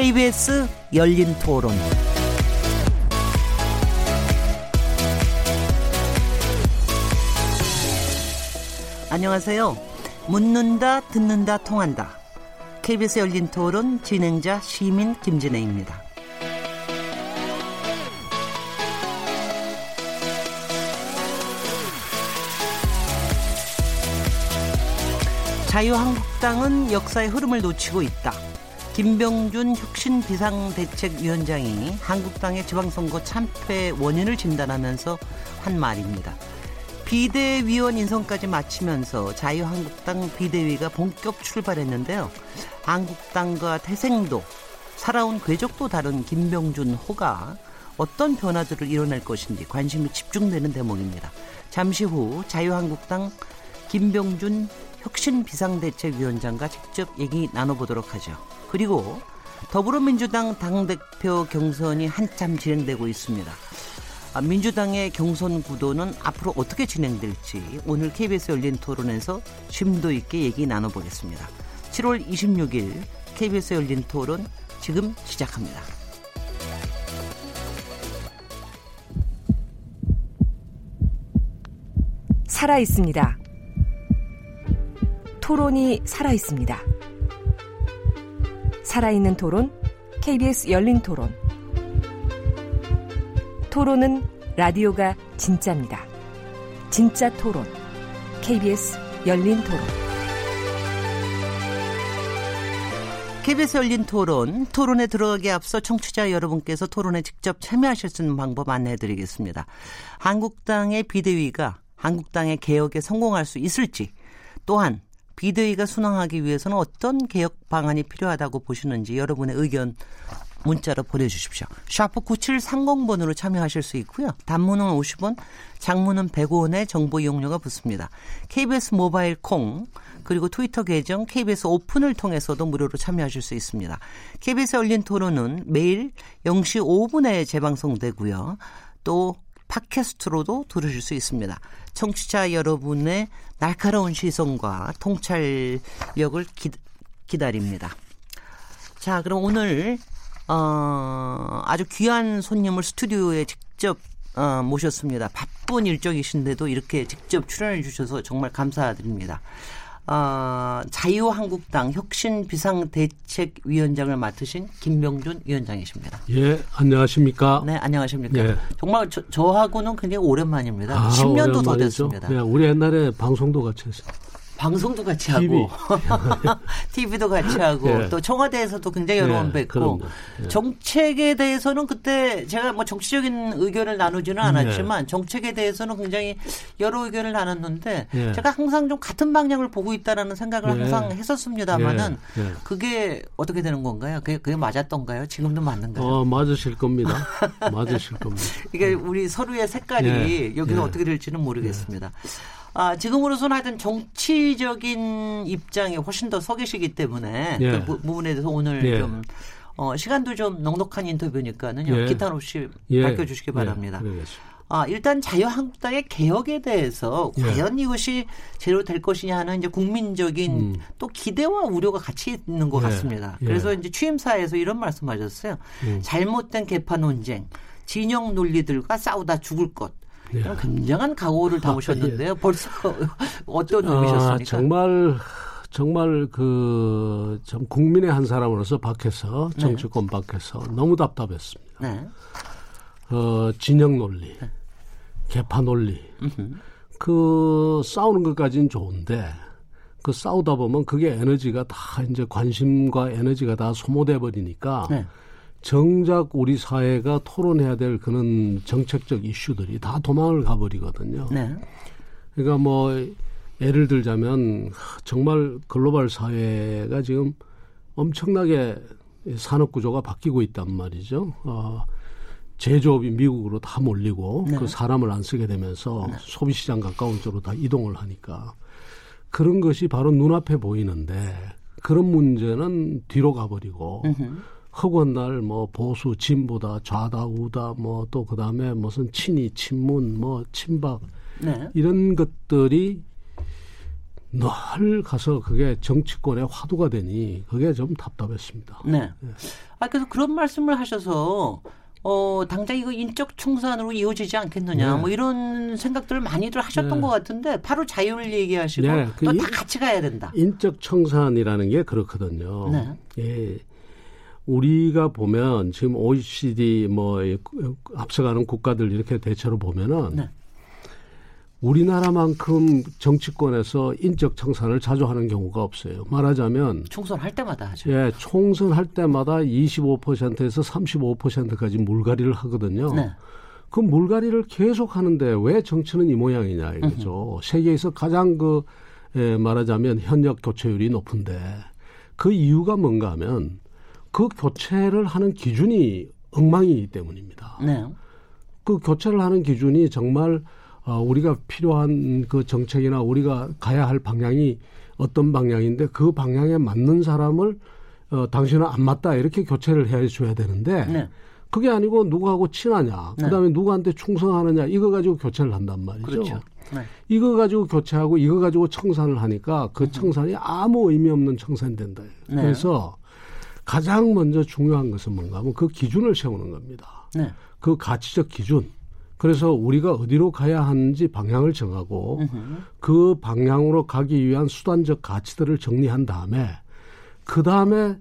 KBS 열린 토론. 안녕하세요. 묻는다, 듣는다, 통한다. KBS 열린 토론 진행자 시민 김진혜입니다. 자유한국당은 역사의 흐름을 놓치고 있다. 김병준 혁신 비상대책위원장이 한국당의 지방선거 참패 원인을 진단하면서 한 말입니다. 비대위원 인선까지 마치면서 자유한국당 비대위가 본격 출발했는데요. 한국당과 태생도 살아온 궤적도 다른 김병준 호가 어떤 변화들을 이뤄낼 것인지 관심이 집중되는 대목입니다. 잠시 후 자유한국당 김병준 혁신 비상대책위원장과 직접 얘기 나눠보도록 하죠. 그리고 더불어민주당 당대표 경선이 한참 진행되고 있습니다. 아, 민주당의 경선 구도는 앞으로 어떻게 진행될지 오늘 KBS 열린 토론에서 심도 있게 얘기 나눠보겠습니다. 7월 26일 KBS 열린 토론 지금 시작합니다. 살아 있습니다. 토론이 살아 있습니다. 살아있는 토론, KBS 열린 토론. 토론은 라디오가 진짜입니다. 진짜 토론, KBS 열린 토론. KBS 열린 토론, 토론에 들어가기 앞서 청취자 여러분께서 토론에 직접 참여하실 수 있는 방법 안내해 드리겠습니다. 한국당의 비대위가 한국당의 개혁에 성공할 수 있을지, 또한 비대위가 순항하기 위해서는 어떤 개혁 방안이 필요하다고 보시는지 여러분의 의견 문자로 보내주십시오. 샤프 9730번으로 참여하실 수 있고요. 단문은 50원, 장문은 100원의 정보 이용료가 붙습니다. KBS 모바일 콩 그리고 트위터 계정 KBS 오픈을 통해서도 무료로 참여하실 수 있습니다. KBS 열린 토론은 매일 0시 5분에 재방송되고요. 또 팟캐스트로도 들으실 수 있습니다. 청취자 여러분의 날카로운 시선과 통찰력을 기, 기다립니다. 자, 그럼 오늘 어, 아주 귀한 손님을 스튜디오에 직접 어, 모셨습니다. 바쁜 일정이신데도 이렇게 직접 출연해 주셔서 정말 감사드립니다. 어, 자유한국당 혁신 비상대책위원장을 맡으신 김명준 위원장이십니다. 예, 안녕하십니까? 네, 안녕하십니까? 예. 정말 저, 하고는 굉장히 오랜만입니다. 아, 10년도 오랜만이죠? 더 됐습니다. 예, 우리 옛날에 방송도 같이 했어요. 방송도 같이 TV. 하고 TV도 같이 하고 예. 또 청와대에서도 굉장히 여러 예, 번 뵙고. 예. 정책에 대해서는 그때 제가 뭐 정치적인 의견을 나누지는 않았지만 정책에 대해서는 굉장히 여러 의견을 나눴는데 예. 제가 항상 좀 같은 방향을 보고 있다라는 생각을 예. 항상 했었습니다만은 예, 예. 그게 어떻게 되는 건가요? 그게, 그게 맞았던가요? 지금도 맞는가요? 어, 맞으실 겁니다. 맞으실 겁니다. 이게 우리 서로의 색깔이 예, 여기서 예. 어떻게 될지는 모르겠습니다. 아, 지금으로서는 하여튼 정치적인 입장에 훨씬 더 서 계시기 때문에 예. 그 부, 부분에 대해서 오늘 예. 좀 어, 시간도 좀 넉넉한 인터뷰니까는요. 예. 기탄 없이 예. 밝혀주시기 바랍니다. 예. 아, 일단 자유한국당의 개혁에 대해서 예. 과연 이것이 제대로 될 것이냐 하는 이제 국민적인 음. 또 기대와 우려가 같이 있는 것 예. 같습니다. 예. 그래서 이제 취임사에서 이런 말씀하셨어요. 음. 잘못된 개파 논쟁, 진영 논리들과 싸우다 죽을 것. 예. 이런 굉장한 각오를 담으셨는데요. 벌써 어떤 의미셨습니까? 아, 정말 정말 그 참 국민의 한 사람으로서 밖에서 정치권 밖에서 너무 답답했습니다. 네. 어, 진영 논리, 개파 논리, 그 싸우는 것까지는 좋은데 그 싸우다 보면 그게 에너지가 다 이제 관심과 에너지가 다 소모돼 버리니까 네. 정작 우리 사회가 토론해야 될 그런 정책적 이슈들이 다 도망을 가버리거든요. 네. 그러니까 뭐 예를 들자면 정말 글로벌 사회가 지금 엄청나게 산업 구조가 바뀌고 있단 말이죠. 어, 제조업이 미국으로 다 몰리고 네. 그 사람을 안 쓰게 되면서 소비 시장 가까운 쪽으로 다 이동을 하니까 그런 것이 바로 눈앞에 보이는데 그런 문제는 뒤로 가버리고 허구한 날 뭐 보수 진보다 좌다 우다 뭐 또 그다음에 무슨 친이 친문 뭐 친박 네. 이런 것들이 늘 가서 그게 정치권의 화두가 되니 그게 좀 답답했습니다. 네. 아 그래서 그런 말씀을 하셔서 어 당장 이거 인적 청산으로 이어지지 않겠느냐 네. 뭐 이런 생각들을 많이들 하셨던 네. 것 같은데 바로 자율 얘기하시고 네, 그또 이- 다 같이 가야 된다. 인적 청산이라는 게 그렇거든요. 네. 예. 우리가 보면 지금 OECD 뭐 이- 앞서가는 국가들 이렇게 대체로 보면은 네. 우리나라만큼 정치권에서 인적 청산을 자주 하는 경우가 없어요. 말하자면 총선할 때마다 하죠. 예, 총선 할 때마다 25%에서 35%까지 물갈이를 하거든요. 네. 그 물갈이를 계속 하는데 왜 정치는 이 모양이냐 이거죠. 세계에서 가장 그 예, 말하자면 현역 교체율이 높은데 그 이유가 뭔가 하면 그 교체를 하는 기준이 엉망이기 때문입니다. 네. 그 교체를 하는 기준이 정말 어, 우리가 필요한 그 정책이나 우리가 가야 할 방향이 어떤 방향인데 그 방향에 맞는 사람을 어, 당신은 안 맞다 이렇게 교체를 해 줘야 되는데 네. 그게 아니고 누구하고 친하냐 네. 그다음에 누구한테 충성하느냐 이거 가지고 교체를 한단 말이죠. 그렇죠. 네. 이거 가지고 교체하고 이거 가지고 청산을 하니까 그 청산이 아무 의미 없는 청산이 된다. 네. 그래서 가장 먼저 중요한 것은 뭔가 하면 그 기준을 세우는 겁니다. 네. 그 가치적 기준. 그래서 우리가 어디로 가야 하는지 방향을 정하고 음흠. 그 방향으로 가기 위한 수단적 가치들을 정리한 다음에 그 다음에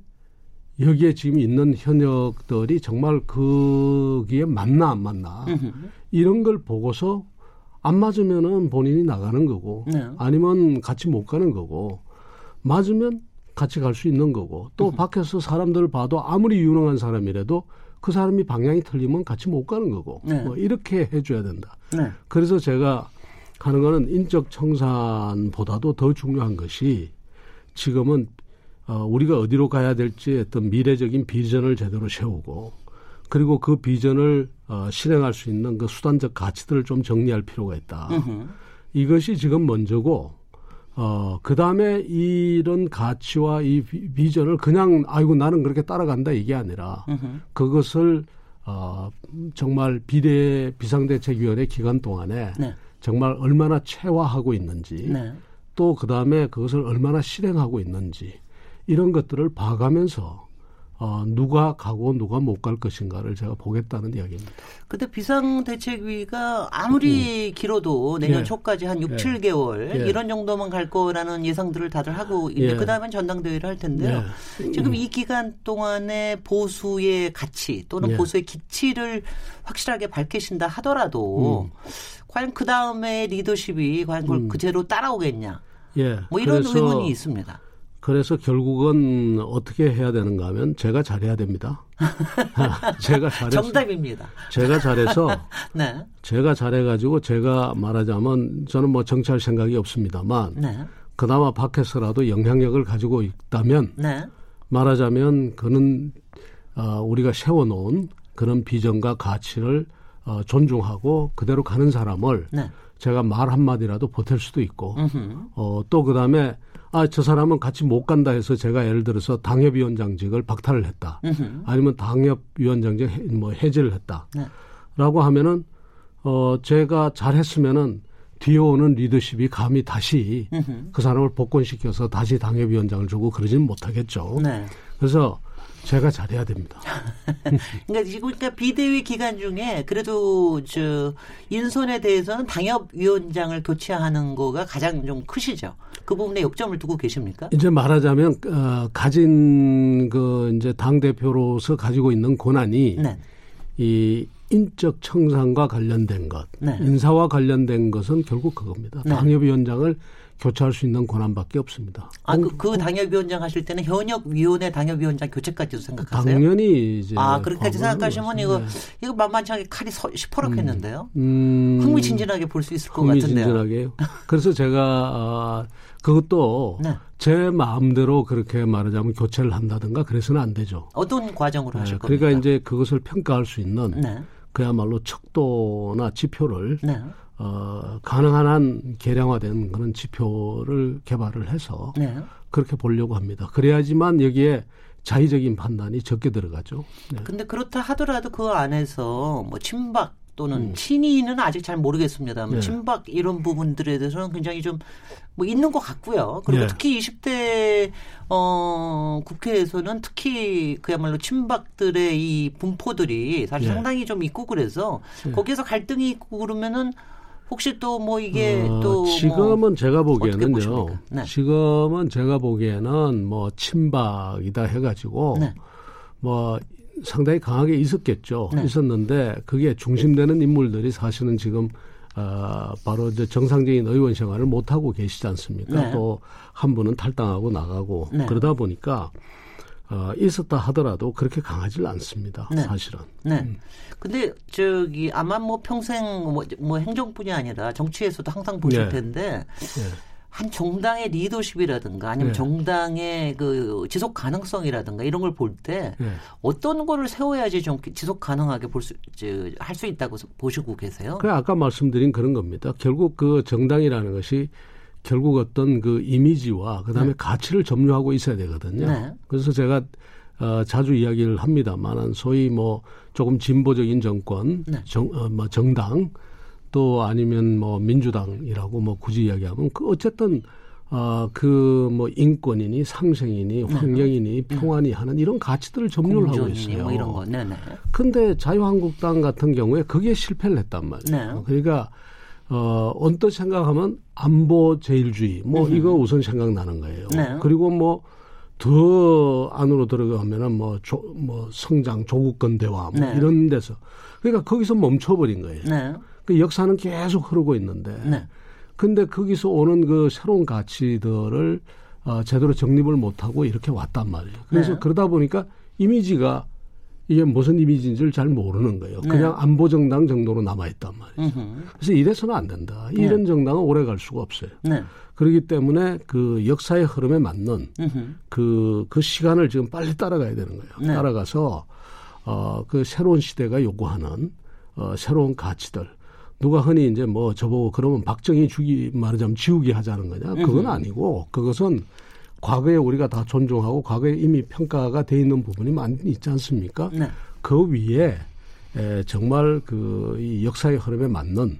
여기에 지금 있는 현역들이 정말 거기에 맞나 안 맞나 음흠. 이런 걸 보고서 안 맞으면은 본인이 나가는 거고 네. 아니면 같이 못 가는 거고 맞으면 같이 갈 수 있는 거고 또 밖에서 사람들을 봐도 아무리 유능한 사람이라도 그 사람이 방향이 틀리면 같이 못 가는 거고 네. 뭐 이렇게 해줘야 된다. 네. 그래서 제가 하는 거는 인적 청산보다도 더 중요한 것이 지금은 어, 우리가 어디로 가야 될지 어떤 미래적인 비전을 제대로 세우고 그리고 그 비전을 어, 실행할 수 있는 그 수단적 가치들을 좀 정리할 필요가 있다. 음흠. 이것이 지금 먼저고 어, 그 다음에 이런 가치와 이 비- 비전을 그냥 아이고 나는 그렇게 따라간다 이게 아니라 음흠. 그것을 어, 정말 비례 비상대책위원회 기간 동안에 네. 정말 얼마나 체화하고 있는지 네. 또 그 다음에 그것을 얼마나 실행하고 있는지 이런 것들을 봐가면서 어, 누가 가고 누가 못 갈 것인가를 제가 보겠다는 이야기입니다. 근데 비상대책위가 아무리 길어도 내년 예. 초까지 한 6, 예. 7개월 예. 이런 정도만 갈 거라는 예상들을 다들 하고 이제 예. 그다음엔 전당대회를 할 텐데요. 네. 지금 이 기간 동안에 보수의 가치 또는 예. 보수의 기치를 확실하게 밝히신다 하더라도 음. 과연 그 다음에 리더십이 과연 그걸 그대로 따라오겠냐? 예. 뭐 이런 의문이 있습니다. 그래서 결국은 어떻게 해야 되는가 하면 제가 잘해야 됩니다. 제가 잘해서 정답입니다. 제가 잘해서 네, 제가 잘해 가지고 제가 말하자면 저는 뭐 정치할 생각이 없습니다만 네, 그나마 밖에서라도 영향력을 가지고 있다면 네, 말하자면 그는 어, 우리가 세워놓은 그런 비전과 가치를 어, 존중하고 그대로 가는 사람을 네. 제가 말 한마디라도 보탤 수도 있고 음흠. 어, 또 그 다음에 아, 저 사람은 같이 못 간다 해서 제가 예를 들어서 당협위원장직을 박탈을 했다. 음흠. 아니면 당협위원장직 해- 뭐 해제를 했다. 네. 라고 하면은 어, 제가 잘했으면은 뒤에 오는 리더십이 감히 다시 음흠. 그 사람을 복권시켜서 다시 당협위원장을 주고 그러지는 못하겠죠. 네. 그래서 제가 잘해야 됩니다. 그러니까 지금 그러니까 비대위 기간 중에 그래도 저 인선에 대해서는 당협 위원장을 교체하는 거가 가장 좀 크시죠. 그 부분에 역점을 두고 계십니까? 이제 말하자면 어, 가진 그 이제 당 대표로서 가지고 있는 권한이 네. 이 인적 청산과 관련된 것, 네. 인사와 관련된 것은 결국 그겁니다. 네. 당협위원장을 교체할 수 있는 권한밖에 없습니다. 아, 그, 그 당협위원장 하실 때는 현역 위원회 당협위원장 교체까지도 생각하세요? 당연히 이제 아, 그렇게까지 생각하시면 이거, 그렇습니다. 이거 만만치 않게 칼이 서, 시퍼렇겠는데요? 음, 흥미진진하게 볼 수 있을 것 같은데요. 흥미진진하게요. 그래서 제가 아, 그것도 네. 제 마음대로 그렇게 말하자면 교체를 한다든가 그래서는 안 되죠. 어떤 과정으로 하실 네, 겁니까? 그러니까 이제 그것을 평가할 수 있는 네. 그야말로 척도나 지표를 네. 어, 가능한 한 계량화된 그런 지표를 개발을 해서 네. 그렇게 보려고 합니다. 그래야지만 여기에 자의적인 판단이 적게 들어가죠. 네. 근데 그렇다 하더라도 그 안에서 뭐 친박 또는 음. 친이는 아직 잘 모르겠습니다만 네. 친박 이런 부분들에 대해서는 굉장히 좀 뭐 있는 것 같고요. 그리고 네. 특히 20대 어 국회에서는 특히 그야말로 친박들의 이 분포들이 사실 네. 상당히 좀 있고 그래서 네. 거기에서 갈등이 있고 그러면은 혹시 또 뭐 이게 어, 또뭐 지금은 뭐 제가 보기에는요. 네. 지금은 제가 보기에는 뭐 친박이다 해가지고 네. 뭐 상당히 강하게 있었겠죠. 네. 있었는데 그게 중심되는 인물들이 사실은 지금 어, 바로 이제 정상적인 의원 생활을 못 하고 계시지 않습니까? 네. 또한 분은 탈당하고 나가고 네. 그러다 보니까 어, 있었다 하더라도 그렇게 강하지 않습니다. 네. 사실은. 네. 음. 근데 저기 아마 뭐 평생 뭐, 뭐 행정뿐이 아니라 정치에서도 항상 보실 네. 텐데 네. 한 정당의 리더십이라든가 아니면 네. 정당의 그 지속 가능성이라든가 이런 걸 볼때 네. 어떤 거를 세워야지 좀 지속 가능하게 볼 수 할 수 있다고 보시고 계세요? 그 아까 말씀드린 그런 겁니다. 결국 그 정당이라는 것이 결국 어떤 그 이미지와 그다음에 네. 가치를 점유하고 있어야 되거든요. 네. 그래서 제가 어, 자주 이야기를 합니다만은 소위 뭐 조금 진보적인 정권, 네. 정, 어, 뭐 정당 또 아니면 뭐 민주당이라고 뭐 굳이 이야기하면 그 어쨌든 어, 그 뭐 인권이니 상생이니 네. 환경이니 네. 평안이 하는 이런 가치들을 점유를 하고 있어요. 뭐 이런 거. 네네. 근데 자유한국당 같은 경우에 그게 실패를 했단 말이에요. 네. 그러니까 어, 언뜻 생각하면 안보 제일주의 뭐 음. 이거 우선 생각나는 거예요. 네. 그리고 뭐 더 안으로 들어가면은 뭐, 조, 뭐 성장 조국권 대화 뭐 네. 이런 데서 그러니까 거기서 멈춰버린 거예요. 네. 그 역사는 계속 흐르고 있는데 네. 근데 거기서 오는 그 새로운 가치들을 어, 제대로 정립을 못하고 이렇게 왔단 말이에요. 그래서 네. 그러다 보니까 이미지가 이게 무슨 이미지인지를 잘 모르는 거예요. 네. 그냥 안보 정당 정도로 남아 있단 말이죠. 으흠. 그래서 이래서는 안 된다. 네. 이런 정당은 오래 갈 수가 없어요. 네. 그렇기 때문에 그 역사의 흐름에 맞는 그그 그 시간을 지금 빨리 따라가야 되는 거예요. 네. 따라가서 어그 새로운 시대가 요구하는 어 새로운 가치들 누가 흔히 이제 뭐 저보고 그러면 박정희 죽이 말하자면 지우기 하자는 거냐? 그건 아니고 그것은 과거에 우리가 다 존중하고 과거에 이미 평가가 돼 있는 부분이 많이 있지 않습니까? 네. 그 위에 에, 정말 그 이 역사의 흐름에 맞는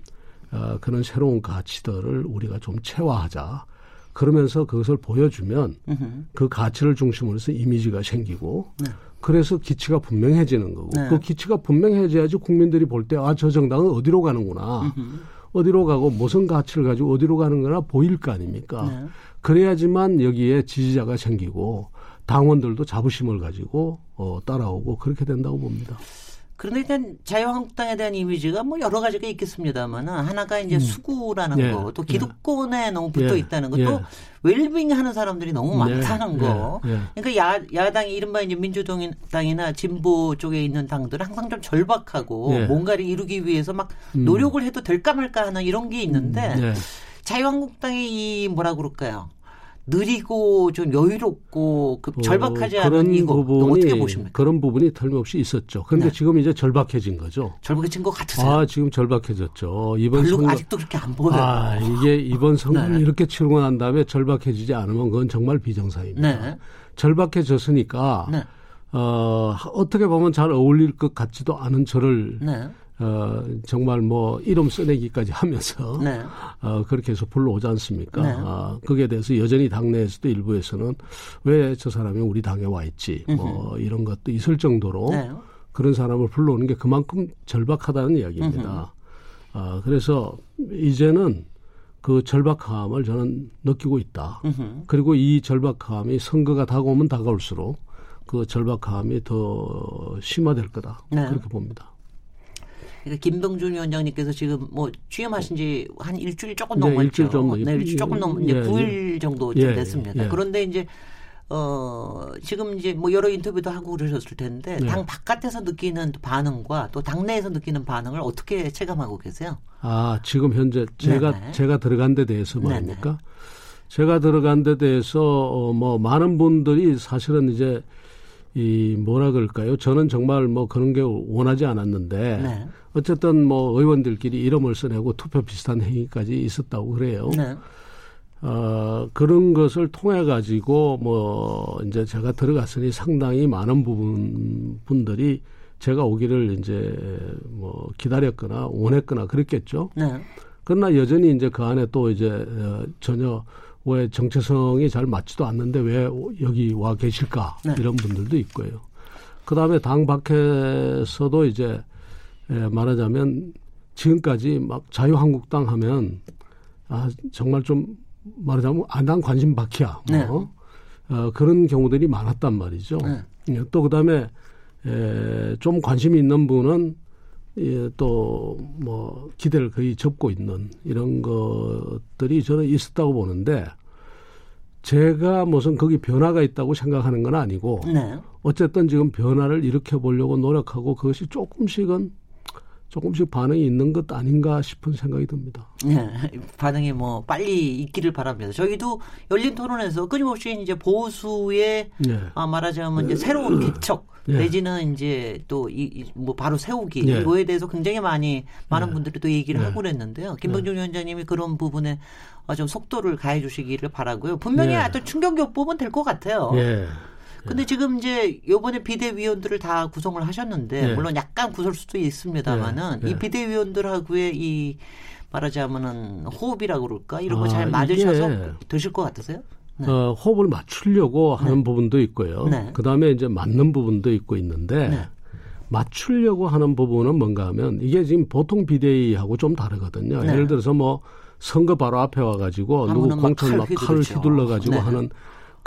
어, 그런 새로운 가치들을 우리가 좀 체화하자. 그러면서 그것을 보여주면 으흠. 그 가치를 중심으로 해서 이미지가 생기고 네. 그래서 기치가 분명해지는 거고 네. 그 기치가 분명해져야지 국민들이 볼 때 아 저 정당은 어디로 가는구나 으흠. 어디로 가고 무슨 가치를 가지고 어디로 가는 거나 보일 거 아닙니까 네. 그래야지만 여기에 지지자가 생기고 당원들도 자부심을 가지고 어, 따라오고 그렇게 된다고 봅니다. 그런데 일단 자유한국당에 대한 이미지가 뭐 여러 가지가 있겠습니다만은 하나가 이제 음. 수구라는 예. 거, 또 예. 기득권에 예. 너무 붙어 예. 있다는 거, 또 예. 웰빙 하는 사람들이 너무 네. 많다는 거. 그러니까 야, 야당이 이른바 이제 민주당이나 진보 쪽에 있는 당들은 항상 좀 절박하고 뭔가를 이루기 위해서 막 음. 노력을 해도 될까 말까 하는 이런 게 있는데 음. 자유한국당의 이 뭐라 그럴까요? 느리고 좀 여유롭고 그 어, 절박하지 않은 이거 부분이, 어떻게 보십니까? 그런 부분이 틀림없이 있었죠. 그런데 네. 지금 이제 절박해진 거죠. 절박해진 것 같으세요? 아 지금 절박해졌죠. 이번 선거 아직도 그렇게 안 보여요. 아 이게 이번 선거를 네. 이렇게 치르고 난 다음에 절박해지지 않으면 그건 정말 비정상입니다. 네. 절박해졌으니까 네. 어, 어떻게 보면 잘 어울릴 것 같지도 않은 저를 네. 어, 정말 뭐 이름 써내기까지 하면서 네. 어, 그렇게 해서 불러오지 않습니까? 네. 어, 거기에 대해서 여전히 당내에서도 일부에서는 왜 저 사람이 우리 당에 와 있지 뭐 이런 것도 있을 정도로 네. 그런 사람을 불러오는 게 그만큼 절박하다는 이야기입니다. 어, 그래서 이제는 그 절박함을 저는 느끼고 있다. 으흠. 그리고 이 절박함이 선거가 다가오면 다가올수록 그 절박함이 더 심화될 거다. 네. 그렇게 봅니다. 그러니까 김동준 위원장님께서 지금 뭐 취임하신 지 한 일주일 조금 넘었죠. 네, 일주일 정도. 네, 일주일 조금 넘 이제 예, 9일 예. 정도 예, 됐습니다. 예. 그런데 이제 어, 지금 이제 뭐 여러 인터뷰도 하고 그러셨을 텐데 네. 당 바깥에서 느끼는 반응과 또 당내에서 느끼는 반응을 어떻게 체감하고 계세요? 아, 지금 현재 제가 네네. 제가 들어간 데 대해서 말입니까? 제가 들어간 데 대해서 어, 뭐 많은 분들이 사실은 이제 이 뭐라 그럴까요? 저는 정말 뭐 그런 게 원하지 않았는데 네. 어쨌든 뭐 의원들끼리 이름을 써내고 투표 비슷한 행위까지 있었다고 그래요. 네. 어, 그런 것을 통해 가지고 뭐 이제 제가 들어갔으니 상당히 많은 부분 분들이 제가 오기를 이제 뭐 기다렸거나 원했거나 그랬겠죠. 네. 그러나 여전히 이제 그 안에 또 이제 어, 전혀 왜 정체성이 잘 맞지도 않는데 왜 여기 와 계실까 네. 이런 분들도 있고요. 그 다음에 당 밖에서도 이제 예, 말하자면 지금까지 막 자유한국당 하면 아 정말 좀 말하자면 아난 관심 밖이야 뭐 네. 어, 그런 경우들이 많았단 말이죠. 네. 예, 또 그다음에 에, 좀 관심이 있는 분은 예, 또뭐 기대를 거의 접고 있는 이런 것들이 저는 있었다고 보는데 제가 무슨 거기 변화가 있다고 생각하는 건 아니고 네. 어쨌든 지금 변화를 일으켜 보려고 노력하고 그것이 조금씩은 조금씩 반응이 있는 것 아닌가 싶은 생각이 듭니다. 네, 반응이 뭐 빨리 있기를 바랍니다. 저희도 열린 토론에서 끊임없이 이제 보수의 네. 아, 말하자면 이제 새로운 개척 예. 내지는 이제 또 이 뭐 바로 세우기 예. 이거에 대해서 굉장히 많이 많은 예. 분들이 또 얘기를 예. 하고 그랬는데요. 김병준 위원장님이 그런 부분에 어, 좀 속도를 가해 주시기를 바라고요. 분명히 예. 하여튼 충격요법은 될 것 같아요. 예. 근데 지금 이제 요번에 비대위원들을 다 구성을 하셨는데 예. 물론 약간 구설수도 있습니다만은 예. 예. 이 비대위원들하고의 이 말하자면은 호흡이라고 그럴까 이런 거 아, 잘 맞으셔서 되실 것 같으세요? 네. 어, 호흡을 맞추려고 하는 부분도 있고요. 네. 그 다음에 이제 맞는 부분도 있고 있는데 네. 맞추려고 하는 부분은 뭔가 하면 이게 지금 보통 비대위하고 좀 다르거든요. 네. 예를 들어서 뭐 선거 바로 앞에 와가지고 누구 공천 칼막 칼을 휘두르죠. 휘둘러 가지고 네. 하는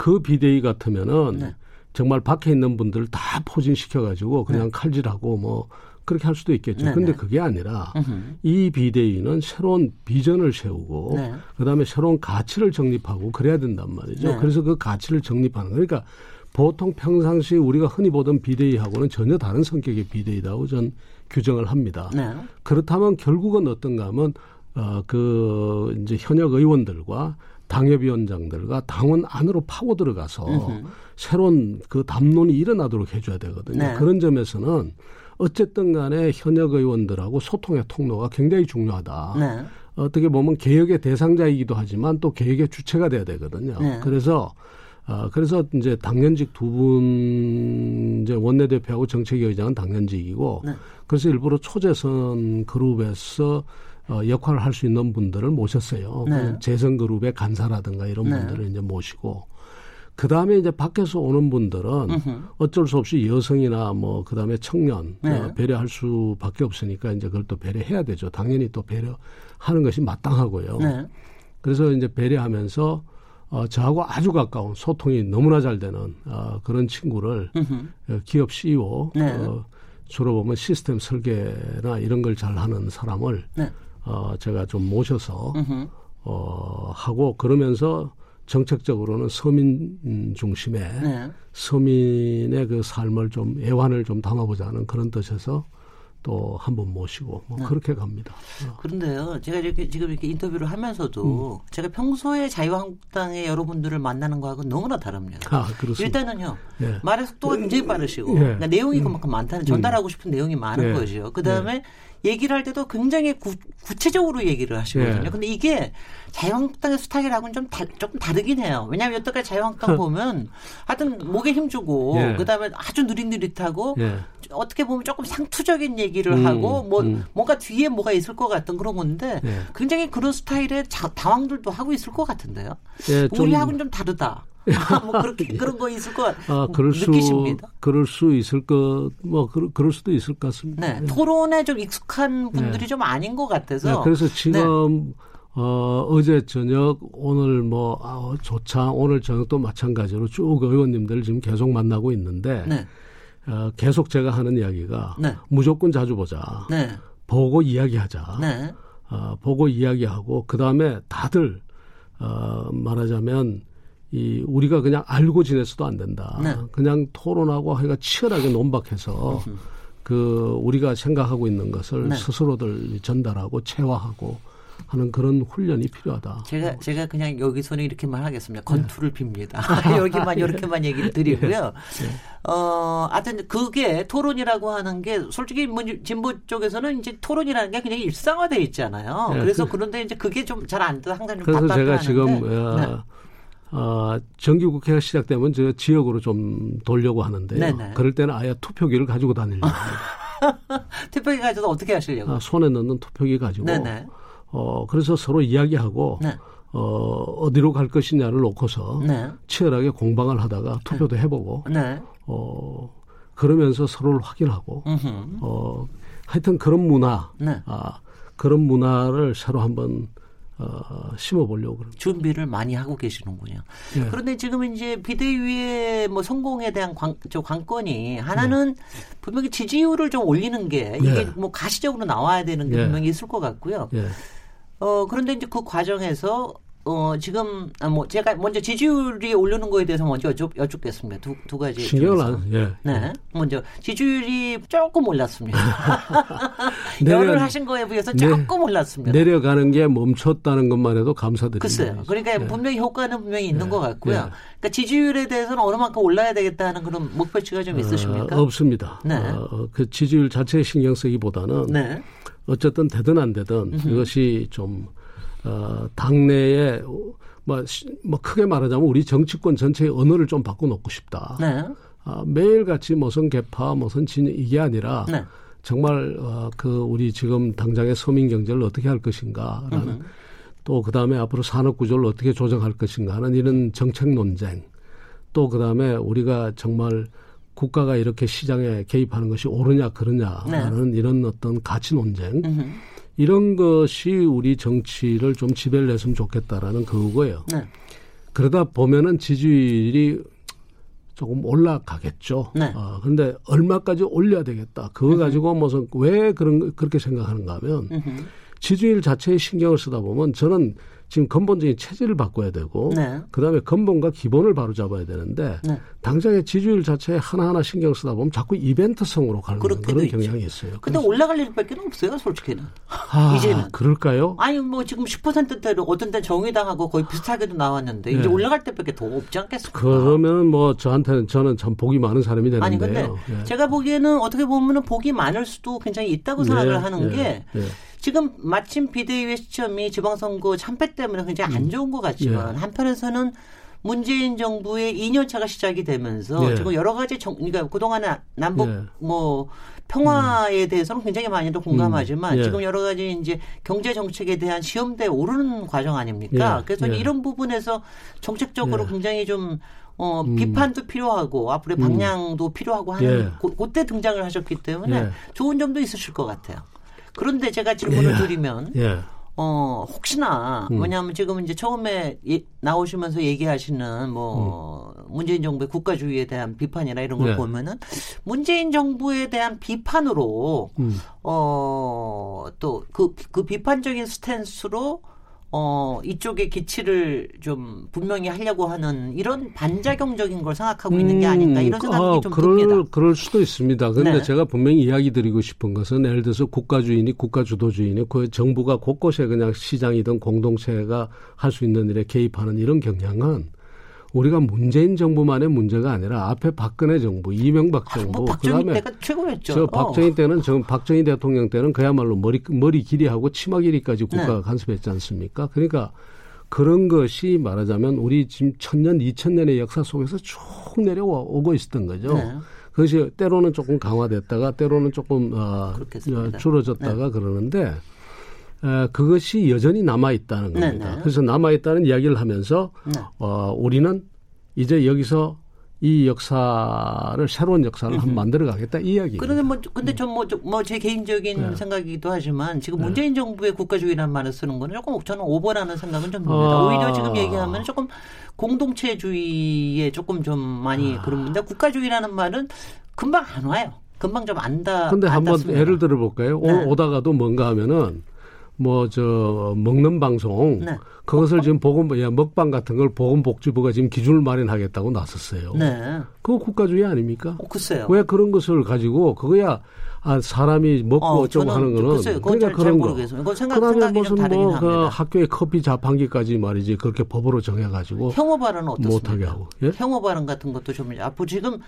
그 비대위 같으면은 네. 정말 밖에 있는 분들 다 포진시켜 가지고 그냥 칼질하고 뭐 그렇게 할 수도 있겠죠. 네, 근데 네. 그게 아니라 음흠. 이 비대위는 새로운 비전을 세우고 네. 그다음에 새로운 가치를 정립하고 그래야 된단 말이죠. 네. 그래서 그 가치를 정립하는 그러니까 보통 평상시 우리가 흔히 보던 비대위하고는 전혀 다른 성격의 비대위라고 전 규정을 합니다. 네. 그렇다면 결국은 어떤가 하면 어 그 이제 현역 의원들과 당협위원장들과 당원 안으로 파고 들어가서 음흠. 새로운 그 담론이 일어나도록 해줘야 되거든요. 네. 그런 점에서는 어쨌든 간에 현역 의원들하고 소통의 통로가 굉장히 중요하다. 네. 어떻게 보면 개혁의 대상자이기도 하지만 또 개혁의 주체가 돼야 되거든요. 네. 그래서 어, 그래서 이제 당연직 두 분 이제 원내대표하고 정책위 의장은 당연직이고 네. 그래서 일부러 초재선 그룹에서 어, 역할을 할 수 있는 분들을 모셨어요. 네. 그 재선 그룹의 간사라든가 이런 네. 분들을 이제 모시고 그 다음에 이제 밖에서 오는 분들은 음흠. 어쩔 수 없이 여성이나 뭐 그 다음에 청년 네. 어, 배려할 수 밖에 없으니까 이제 그걸 또 배려해야 되죠. 당연히 또 배려하는 것이 마땅하고요. 네. 그래서 이제 배려하면서 어, 저하고 아주 가까운 소통이 너무나 잘 되는 어, 그런 친구를 음흠. 어, 기업 CEO 네. 어, 주로 보면 시스템 설계나 이런 걸 잘 하는 사람을 네. 어, 제가 좀 모셔서. 어, 하고 그러면서 정책적으로는 서민 음, 중심의 네. 서민의 그 삶을 좀 애환을 좀 담아보자는 그런 뜻에서 또 한 번 모시고 뭐 네. 그렇게 갑니다. 어. 그런데요, 제가 이렇게 지금 이렇게 인터뷰를 하면서도 음. 제가 평소에 자유한국당의 여러분들을 만나는 거하고 너무나 다릅니다. 아 그렇습니다. 일단은요, 예. 말의 속도가 굉장히 빠르시고, 예. 그러니까 내용이 그만큼 많다는, 전달하고 싶은 내용이 많은 네. 거죠. 그 다음에 얘기를 할 때도 굉장히 구, 구체적으로 얘기를 하시거든요. 예. 근데 이게 자유한국당의 스타일하고는 좀 다, 조금 다르긴 해요. 왜냐하면 여태까지 자유한국당 보면 하여튼 목에 힘주고, 예. 그 다음에 아주 느릿느릿하고, 예. 어떻게 보면 조금 상투적인 얘기를 음, 하고 뭐 음. 뭔가 뒤에 뭐가 있을 것 같은 그런 건데 예. 굉장히 그런 스타일의 자, 당황들도 하고 있을 것 같은데요. 예, 좀- 우리하고는 좀 다르다. 뭐 그렇게 그런 거 있을 것 같. 아, 그럴 수, 느끼십니다. 그럴 수 있을 것, 뭐, 그럴, 그럴 수도 있을 것 같습니다. 네, 예. 토론에 좀 익숙한 분들이 좀 아닌 것 같아서. 네, 그래서 지금, 어, 어제 저녁, 오늘 뭐, 아, 조차, 오늘 저녁도 마찬가지로 쭉 의원님들 지금 계속 만나고 있는데, 네, 어, 계속 제가 하는 이야기가, 네. 무조건 자주 보자. 네, 보고 이야기하자. 네, 어, 보고 이야기하고 그 다음에 다들 어, 말하자면 이 우리가 그냥 알고 지내서도 안 된다. 네. 그냥 토론하고 해가 치열하게 논박해서 그 우리가 생각하고 있는 것을 네. 스스로들 전달하고 체화하고 하는 그런 훈련이 필요하다. 제가 제가 그냥 여기서는 이렇게만 하겠습니다. 건투를 빕니다. 여기만 이렇게만 얘기를 드리고요. 어, 하여튼 그게 토론이라고 하는 게 솔직히 뭐 진보 쪽에서는 이제 토론이라는 게 그냥 일상화돼 있잖아요. 네, 그래서 그- 그런데 이제 그게 좀 잘 안 돼. 항상 좀 그래서 제가 지금. 어, 네. 어, 정기국회가 시작되면 저 지역으로 좀 돌려고 하는데요. 네네. 그럴 때는 아예 투표기를 가지고 다니려고 합니다. 투표기 가지고 어떻게 하시려고? 아, 손에 넣는 투표기 가지고. 네네. 어, 그래서 서로 이야기하고 네. 어, 어디로 갈 것이냐를 놓고서 네. 치열하게 공방을 하다가 투표도 네. 해보고 네. 어, 그러면서 서로를 확인하고. 어, 하여튼 그런 문화 네. 아, 그런 문화를 새로 한번 어, 심어보려고 그럽니다. 준비를 많이 하고 계시는군요. 네. 그런데 지금 이제 비대위의 뭐 성공에 대한 관, 저 관건이 하나는 네. 분명히 지지율을 좀 올리는 게 이게 네. 뭐 가시적으로 나와야 되는 게 분명히 있을 것 같고요. 어, 그런데 이제 그 과정에서 어, 지금, 아, 뭐, 제가 먼저 지지율이 오르는 거에 대해서 먼저 여쭙, 여쭙겠습니다. 두, 두 가지. 신경을 안, 예. 네. 먼저, 지지율이 조금 올랐습니다. 열을 하신 거에 비해서 조금 올랐습니다. 내려가는 게 멈췄다는 것만 해도 감사드립니다. 글쎄요. 그러니까 예. 분명히 효과는 분명히 있는 예. 것 같고요. 예. 그러니까 지지율에 대해서는 어느 만큼 올라야 되겠다는 그런 목표치가 좀 있으십니까? 어, 없습니다. 네. 어, 그 지지율 자체에 신경 쓰기보다는 네. 어쨌든 되든 안 되든 이것이 좀 어, 당내에 뭐, 뭐 크게 말하자면 우리 정치권 전체의 언어를 좀 바꿔놓고 싶다. 네. 아, 매일같이 무슨 개파 무슨 진 이게 아니라 네. 정말 어, 그 우리 지금 당장의 서민 경제를 어떻게 할 것인가라는 또 그다음에 앞으로 산업 구조를 어떻게 조정할 것인가 하는 이런 정책 논쟁 또 그다음에 우리가 정말 국가가 이렇게 시장에 개입하는 것이 옳으냐 그러냐라는 네. 이런 어떤 가치 논쟁 음흠. 이런 것이 우리 정치를 좀 지배를 했으면 좋겠다라는 그거예요. 네. 그러다 보면은 지지율이 조금 올라가겠죠. 네. 어, 근데 얼마까지 올려야 되겠다. 그거 가지고 무슨 왜 그런 그렇게 생각하는가 하면 지지율 자체에 신경을 쓰다 보면 저는 지금 근본적인 체질을 바꿔야 되고 네. 그다음에 근본과 기본을 바로 잡아야 되는데 네. 당장의 지지율 자체에 하나하나 신경 쓰다 보면 자꾸 이벤트성으로 가는 그런 경향이 있어요. 근데 올라갈 일밖에 없어요, 솔직히는. 아, 이제는. 그럴까요? 아니 뭐 지금 10%대로 어떤 때 정의당하고 거의 비슷하게도 나왔는데 네. 이제 올라갈 때밖에 더 없지 않겠습니까? 그러면 뭐 저한테는 저는 참 복이 많은 사람이 되는데요. 아니 근데 예. 제가 보기에는 어떻게 보면은 복이 많을 수도 굉장히 있다고 생각을 네, 하는 네, 게 네. 지금 마침 비대위의 시점이 지방선거 참패 때문에 굉장히 안 음. 좋은 것 같지만 예. 한편에서는 문재인 정부의 2년 차가 시작이 되면서 예. 지금 여러 가지 정, 그러니까 그동안에 남북 예. 뭐 평화에 음. 대해서는 굉장히 많이도 공감하지만 음. 예. 지금 여러 가지 이제 경제 정책에 대한 시험대에 오르는 과정 아닙니까? 예. 그래서 예. 이런 부분에서 정책적으로 굉장히 좀 어, 음. 비판도 필요하고 앞으로의 음. 방향도 음. 필요하고 하는 고, 그때 등장을 하셨기 때문에 좋은 점도 있으실 것 같아요. 그런데 제가 질문을 예. 드리면 예. 어, 혹시나, 음. 왜냐하면 지금 이제 처음에 예, 나오시면서 얘기하시는 뭐, 음. 문재인 정부의 국가주의에 대한 비판이나 이런 걸 네. 보면은 문재인 정부에 대한 비판으로, 음. 어, 또 그, 그 비판적인 스탠스로 어, 이쪽에 기치를 좀 분명히 하려고 하는 이런 반작용적인 걸 생각하고 음, 있는 게 아닌가 이런 음, 생각이 아, 좀 그럴, 듭니다. 그럴 수도 있습니다. 그런데 네. 제가 분명히 이야기 드리고 싶은 것은 예를 들어서 국가주의니 국가주도주의니 그 정부가 곳곳에 그냥 시장이든 공동체가 할 수 있는 일에 개입하는 이런 경향은 우리가 문재인 정부만의 문제가 아니라 앞에 박근혜 정부, 이명박 정부, 아, 뭐 그다음에 때가 최고였죠. 저 박정희 어. 때는 저 박정희 대통령 때는 그야말로 머리 머리 길이하고 치마 길이까지 국가가 네. 간섭했지 않습니까? 그러니까 그런 것이 말하자면 우리 지금 천년, 이천년의 역사 속에서 쭉 내려오고 있었던 거죠. 네. 그것이 때로는 조금 강화됐다가 때로는 조금 어, 줄어졌다가 네. 그러는데 에, 그것이 여전히 남아 있다는 겁니다. 네네. 네. 그래서 남아 있다는 이야기를 하면서 네. 어, 우리는 이제 여기서 이 역사를 새로운 역사를 한번 만들어 가겠다 이 이야기. 그런데 뭐 근데 전뭐제 뭐 개인적인 네. 생각이기도 하지만 지금 네. 문재인 정부의 국가주의라는 말을 쓰는 거는 조금 저는 오버라는 생각은 좀 듭니다. 아. 오히려 지금 얘기하면 조금 공동체주의에 조금 좀 많이 아. 그런 건데 국가주의라는 말은 금방 안 와요. 금방 좀 안다. 근데 한번 예를 들어 볼까요? 네. 오다가도 뭔가 하면은 뭐 저 먹는 방송 네. 그것을 먹방? 지금 보건 야, 먹방 같은 걸 보건복지부가 지금 기준을 마련하겠다고 나섰어요. 네. 그거 국가주의 아닙니까? 어, 글쎄요. 왜 그런 것을 가지고 그거야 아, 사람이 먹고 어, 쩌고 하는 거는 글쎄요. 그러니까 그런 거. 생각, 그다음에 무슨 뭐 그 학교에 커피 자판기까지 말이지 그렇게 법으로 정해가지고 혐오 발언은 어떻습니까? 못하게 하고 예? 혐오 발언 같은 것도 좀 앞으로 지금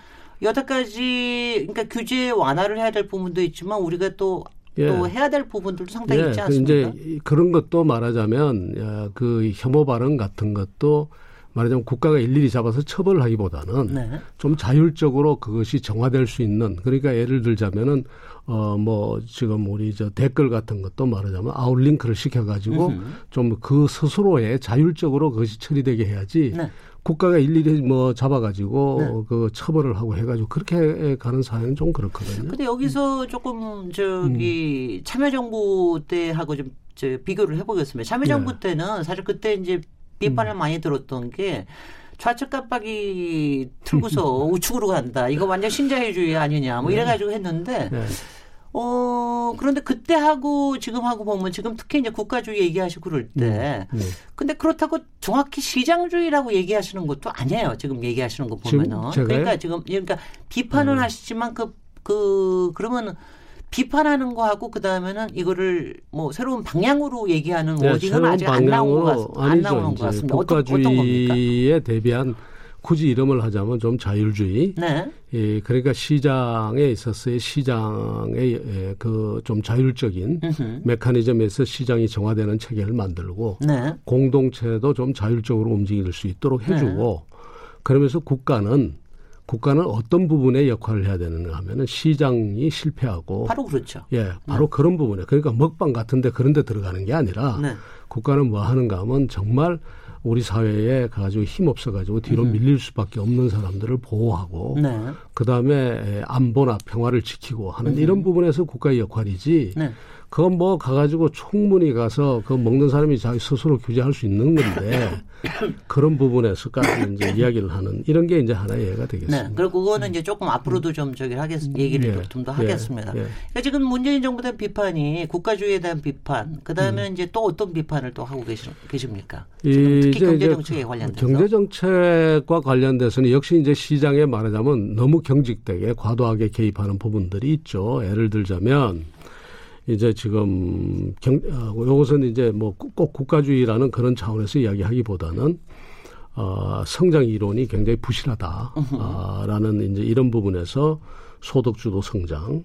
여태까지 그러니까 규제 완화를 해야 될 부분도 있지만 우리가 또 예. 또 해야 될 부분들도 상당히 예. 있지 그 않습니까? 이제 그런 것도 말하자면 그 혐오 발언 같은 것도 말하자면 국가가 일일이 잡아서 처벌하기보다는 네. 좀 자율적으로 그것이 정화될 수 있는 그러니까 예를 들자면은 어 뭐 지금 우리 저 댓글 같은 것도 말하자면 아웃링크를 시켜가지고 좀 그 스스로의 자율적으로 그것이 처리되게 해야지 네. 국가가 일일이 뭐 잡아가지고 네. 그 처벌을 하고 해가지고 그렇게 가는 사회는 좀 그렇거든요. 근데 여기서 조금 저기 참여정부 때하고 좀저 비교를 해보겠습니다. 참여정부 네. 때는 사실 그때 이제 비판을 많이 들었던 게 좌측 깜빡이 틀고서 우측으로 간다. 이거 완전 신자유주의 아니냐. 뭐 이래가지고 했는데 네. 어 그런데 그때 하고 지금 하고 보면 지금 특히 이제 국가주의 얘기하시고 그럴 때 네. 근데 그렇다고 정확히 시장주의라고 얘기하시는 것도 아니에요. 지금 얘기하시는 거 지금 보면은. 제가요? 그러니까 지금 그러니까 비판은 하시지만 그, 그, 그러면 비판하는 거하고 그 다음에는 이거를 뭐 새로운 방향으로 얘기하는 네, 워딩은 아직 안 나온 것, 방향으로 같, 안 아니죠. 나오는 것 같습니다. 어떤, 어떤 겁니까? 국가주의에 대비한 굳이 이름을 하자면 좀 자율주의. 네. 예, 그러니까 시장에 있어서의 시장의 예, 그좀 자율적인 음흠. 메커니즘에서 시장이 정화되는 체계를 만들고 네. 공동체도 좀 자율적으로 움직일 수 있도록 해주고 그러면서 국가는 국가는 어떤 부분에 역할을 해야 되는가 하면은 시장이 실패하고 바로 그렇죠. 예, 바로 그런 부분에 그러니까 먹방 같은데 그런 데 들어가는 게 아니라 네. 국가는 뭐 하는가 하면 정말 우리 사회에 가지고 힘 없어 가지고 뒤로 밀릴 수밖에 없는 사람들을 보호하고 네. 그 다음에 안보나 평화를 지키고 하는 이런 부분에서 국가의 역할이지 네. 그건 뭐 가가지고 충분히 가서 그 먹는 사람이 자기 스스로 규제할 수 있는 건데 그런 부분에서까지 이제 이야기를 하는 이런 게 이제 하나의 예가 되겠습니다. 네. 그리고 그거는 이제 조금 앞으로도 좀 저기 하겠, 얘기를 예. 좀더 예. 하겠습니다. 예. 그러니까 지금 문재인 정부에 대한 비판이 국가주의에 대한 비판, 그 다음에 음. 이제 또 어떤 비판을 또 하고 계시, 계십니까? 이 지금 특히 이제 경제 이제 정책에 관련돼서. 경제 정책과 관련돼서는 역시 이제 시장에 말하자면 너무 경직되게 과도하게 개입하는 부분들이 있죠. 예를 들자면 이제 지금 경 어, 요것은 이제 뭐 꼭 국가주의라는 그런 차원에서 이야기하기보다는 어, 성장 이론이 굉장히 부실하다라는 이제 이런 부분에서 소득주도 성장,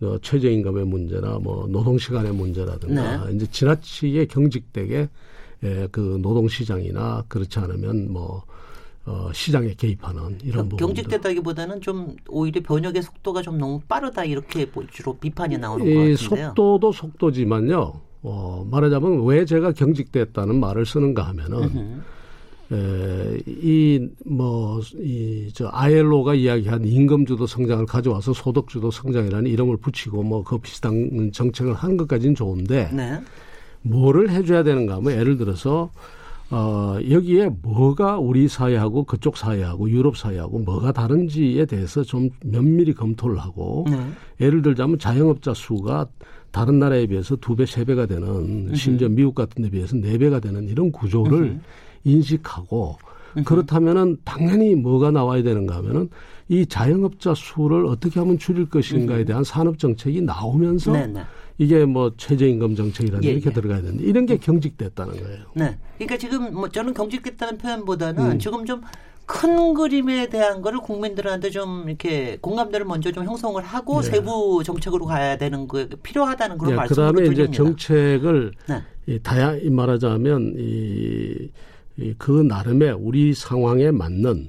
어, 최저임금의 문제나 뭐 노동시간의 문제라든가 네. 이제 지나치게 경직되게 예, 그 노동시장이나 그렇지 않으면 뭐 어, 시장에 개입하는 이런 부분. 경직되다기보다는 좀 오히려 변혁의 속도가 좀 너무 빠르다 이렇게 뭐 주로 비판이 나오는 것이 같은데요. 속도도 속도지만요. 어, 말하자면 왜 제가 경직됐다는 말을 쓰는가 하면은 에, 이, 뭐, 이, 저, 아일로가 이야기한 임금주도 성장을 가져와서 소득주도 성장이라는 이름을 붙이고 뭐 그 비슷한 정책을 하는 것까지는 좋은데 네. 뭐를 해줘야 되는가 하면 예를 들어서 어, 여기에 뭐가 우리 사회하고 그쪽 사회하고 유럽 사회하고 뭐가 다른지에 대해서 좀 면밀히 검토를 하고 네. 예를 들자면 자영업자 수가 다른 나라에 비해서 두 배, 세 배가 되는 심지어 미국 같은 데 비해서 네 배가 되는 이런 구조를 인식하고 그렇다면은 당연히 뭐가 나와야 되는가 하면은 이 자영업자 수를 어떻게 하면 줄일 것인가에 대한 산업 정책이 나오면서 네, 네. 이게 뭐 최저임금 정책이라든지 예, 이렇게 예. 들어가야 되는데 이런 게 경직됐다는 거예요. 네. 그러니까 지금 뭐 저는 경직됐다는 표현보다는 음. 지금 좀 큰 그림에 대한 거를 국민들한테 좀 이렇게 공감대를 먼저 좀 형성을 하고 네. 세부 정책으로 가야 되는 거 필요하다는 그런 예, 말씀을 그다음에 이제 드립니다. 정책을 네. 이 다양 이 말하자면 이, 이 그 나름의 우리 상황에 맞는.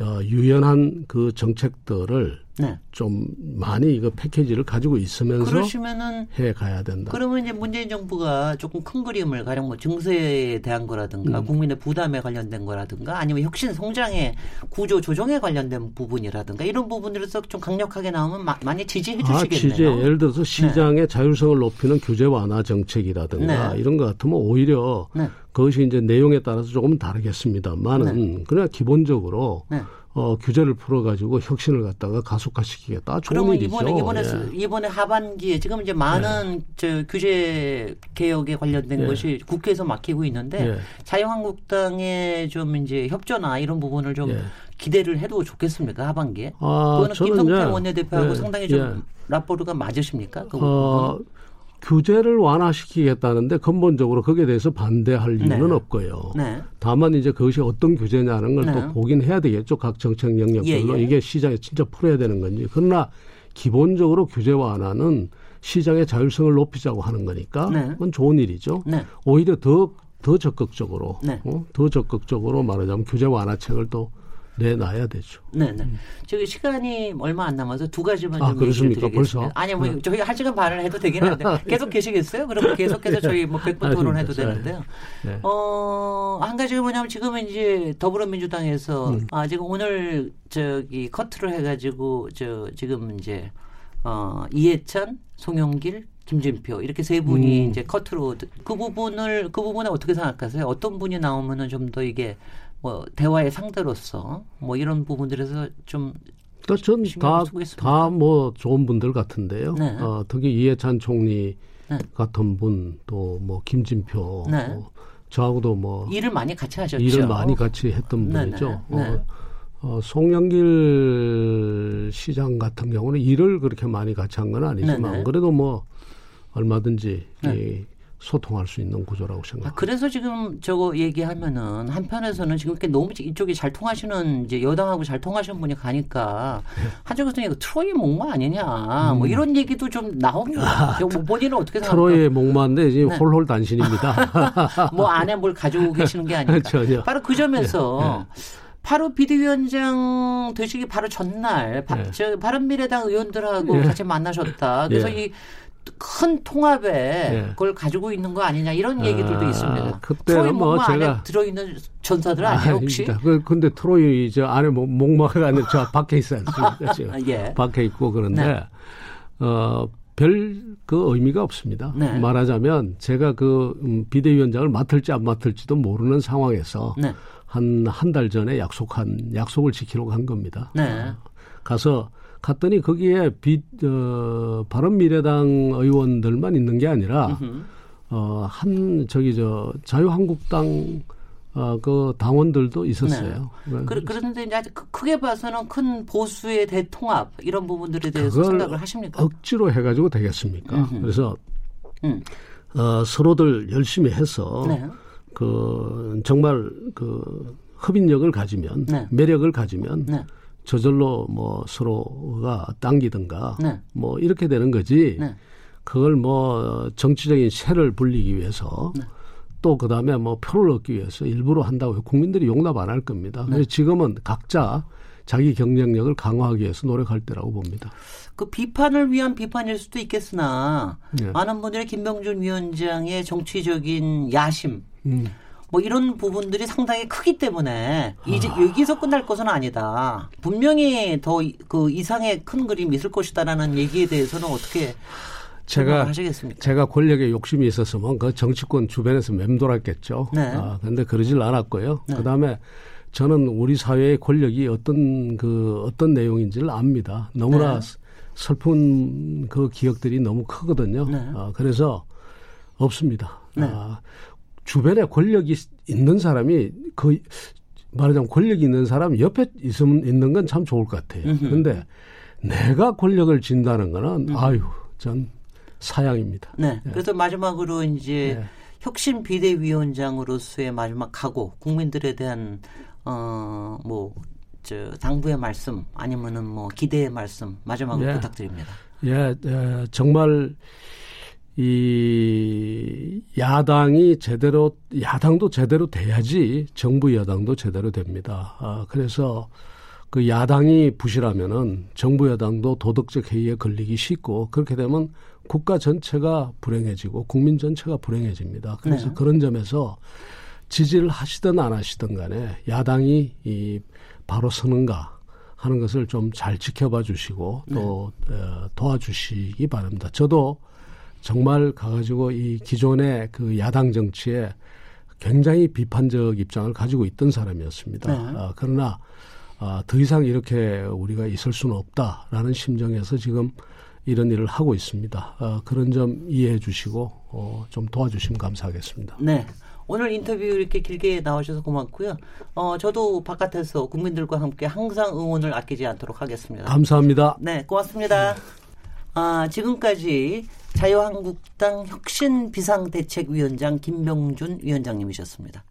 어, 유연한 그 정책들을 네. 좀 많이 이거 패키지를 가지고 있으면서 그러시면은 해 가야 된다. 그러면 이제 문재인 정부가 조금 큰 그림을 가령 뭐 증세에 대한 거라든가 음. 국민의 부담에 관련된 거라든가 아니면 혁신 성장의 구조 조정에 관련된 부분이라든가 이런 부분들에서 좀 강력하게 나오면 마- 많이 지지해 아, 주시겠네요. 취재 예를 들어서 시장의 자율성을 높이는 규제 완화 정책이라든가 네. 이런 것 같으면 오히려 네. 그것이 이제 내용에 따라서 조금 다르겠습니다만은 그러나 기본적으로 네. 어, 규제를 풀어가지고 혁신을 갖다가 가속화시키겠다. 좋은 그러면 일이죠. 이번에 이번에 예. 이번에 하반기에 지금 이제 많은 저 규제 개혁에 관련된 예. 것이 국회에서 막히고 있는데 예. 자유한국당의 좀 이제 협조나 이런 부분을 좀 예. 기대를 해도 좋겠습니까 하반기에? 아, 그거는 김성태 원내대표하고 예, 상당히 좀 예. 라포르가 맞으십니까? 그 어, 부분은? 규제를 완화시키겠다는데 근본적으로 거기에 대해서 반대할 이유는 네. 없고요. 네. 다만 이제 그것이 어떤 규제냐는 걸 네. 또 보긴 해야 되겠죠. 각 정책 영역별로 예, 예. 이게 시장에 진짜 풀어야 되는 건지. 그러나 기본적으로 규제 완화는 시장의 자율성을 높이자고 하는 거니까 네. 그건 좋은 일이죠. 네. 오히려 더더 적극적으로 네. 어? 더 적극적으로 말하자면 규제 완화책을 또 내놔야 되죠. 네, 네. 저기 시간이 얼마 안 남아서 두 가지만 아, 좀 그렇습니까? 벌써? 아니, 뭐 네. 저희 한 시간 반을 해도 되긴 한데 계속 계시겠어요? 그러면 계속해서 저희 뭐 백분 아, 토론해도. 되는데요. 네. 어, 한 가지가 뭐냐면 지금은 이제 더불어민주당에서 음. 아, 지금 오늘 저기 커트를 해가지고 저 지금 이제 어, 이해찬, 송영길, 김진표 이렇게 세 분이 음. 이제 커트로 그 부분을 그 부분에 어떻게 생각하세요? 어떤 분이 나오면은 좀 더 이게 뭐 대화의 상대로서 뭐 이런 부분들에서 좀 그러니까 신경을 전다 쓰고 있습니다. 다뭐 좋은 분들 같은데요. 네. 어, 특히 이해찬 총리 네. 같은 분 또 뭐 김진표 네. 뭐 저하고도 뭐 일을 많이 같이 하셨죠. 일을 많이 같이 했던 네네. 분이죠. 네. 어, 어, 송영길 시장 같은 경우는 일을 그렇게 많이 같이 한 건 아니지만 네네. 그래도 뭐 얼마든지 네. 이 소통할 수 있는 구조라고 아, 생각합니다. 그래서 지금 저거 얘기하면은 한편에서는 지금 이렇게 너무 이쪽이 잘 통하시는 이제 여당하고 잘 통하시는 분이 가니까 네. 한쪽에서 이거 트로이 목마 아니냐 음. 뭐 이런 얘기도 좀 나옵니다. 저뭐 본인은 어떻게 생각하세요? 트로이의 목마인데 지금 네. 홀홀 단신입니다. 뭐 안에 뭘 가지고 계시는 게 아니라 전혀. 바로 그 점에서 바로 비대위원장 되시기 바로 전날 바, 네. 저 바른미래당 의원들하고 예. 같이 만나셨다. 그래서 예. 이 큰 통합에 예. 그걸 가지고 있는 거 아니냐 이런 아, 얘기들도 있습니다. 그때는 트로이 뭐 목마 안에 제가- 들어있는 전사들 아니에요 혹시? 아닙니다. 그, 근데 트로이 저 안에 뭐 목마가 아니라 저 밖에 있어요. 지금. 아, 예. 밖에 있고 그런데 네. 어, 별 그 의미가 없습니다. 네. 말하자면 제가 그 음, 비대위원장을 맡을지 안 맡을지도 모르는 상황에서 네. 한한 달 전에 약속한 약속을 지키려고 한 겁니다. 네. 가서 갔더니 거기에 비, 어, 바른미래당 의원들만 있는 게 아니라. 어, 한 저기 저 자유한국당 어, 그 당원들도 있었어요. 네. 그, 그런데 이제 아주 크- 크게 봐서는 큰 보수의 대통합 이런 부분들에 대해서 생각을 하십니까? 억지로 해가지고 되겠습니까? 음흠. 그래서 음. 어, 서로들 열심히 해서 네. 그 정말 그 흡인력을 가지면 네. 매력을 가지면 네. 저절로 뭐 서로가 당기든가 네. 뭐 이렇게 되는 거지. 네. 그걸 뭐 정치적인 세를 불리기 위해서 네. 또 그다음에 뭐 표를 얻기 위해서 일부러 한다고 해서 국민들이 용납 안 할 겁니다. 네. 그래서 지금은 각자 자기 경쟁력을 강화하기 위해서 노력할 때라고 봅니다. 그 비판을 위한 비판일 수도 있겠으나 네. 많은 분들이 김병준 위원장의 정치적인 야심 음. 뭐 이런 부분들이 상당히 크기 때문에 이제 아. 여기서 끝날 것은 아니다. 분명히 더 그 이상의 큰 그림이 있을 것이다라는 얘기에 대해서는 어떻게 제가 하시겠습니까? 제가 권력에 욕심이 있었으면 그 정치권 주변에서 맴돌았겠죠. 네. 아, 근데 그러질 않았고요. 네. 그다음에 저는 우리 사회의 권력이 어떤 그 어떤 내용인지를 압니다. 너무나 네. 슬픈 그 기억들이 너무 크거든요. 네. 아, 그래서 없습니다. 네. 아, 주변에 권력이 있는 사람이 그 말하자면 권력이 있는 사람 옆에 있으면 있는 건 참 좋을 것 같아요. 그런데 내가 권력을 진다는 거는 아유 전 사양입니다. 네. 그래서 마지막으로 이제 네. 혁신 비대위원장으로서의 마지막 각오, 국민들에 대한 어뭐 저 당부의 말씀 아니면은 뭐 기대의 말씀 마지막으로 예. 부탁드립니다. 예, 예, 정말 이 야당이 제대로 야당도 제대로 돼야지 정부 여당도 제대로 됩니다. 아, 그래서 그 야당이 부실하면은 정부 여당도 도덕적 해이에 걸리기 쉽고 그렇게 되면 국가 전체가 불행해지고 국민 전체가 불행해집니다. 그래서 네. 그런 점에서 지지를 하시든 안 하시든 간에 야당이 이 바로 서는가 하는 것을 좀 잘 지켜봐 주시고 또 어, 도와주시기 바랍니다. 저도 정말 가가지고 이 기존의 그 야당 정치에 굉장히 비판적 입장을 가지고 있던 사람이었습니다. 네. 아, 그러나 아, 더 이상 이렇게 우리가 있을 수는 없다라는 심정에서 지금 이런 일을 하고 있습니다. 아, 그런 점 이해해 주시고 어, 좀 도와주시면 감사하겠습니다. 네. 오늘 인터뷰 이렇게 길게 나오셔서 고맙고요. 어, 저도 바깥에서 국민들과 함께 항상 응원을 아끼지 않도록 하겠습니다. 감사합니다. 네, 고맙습니다. 아, 지금까지 자유한국당 혁신 비상대책위원장 김병준 위원장님이셨습니다.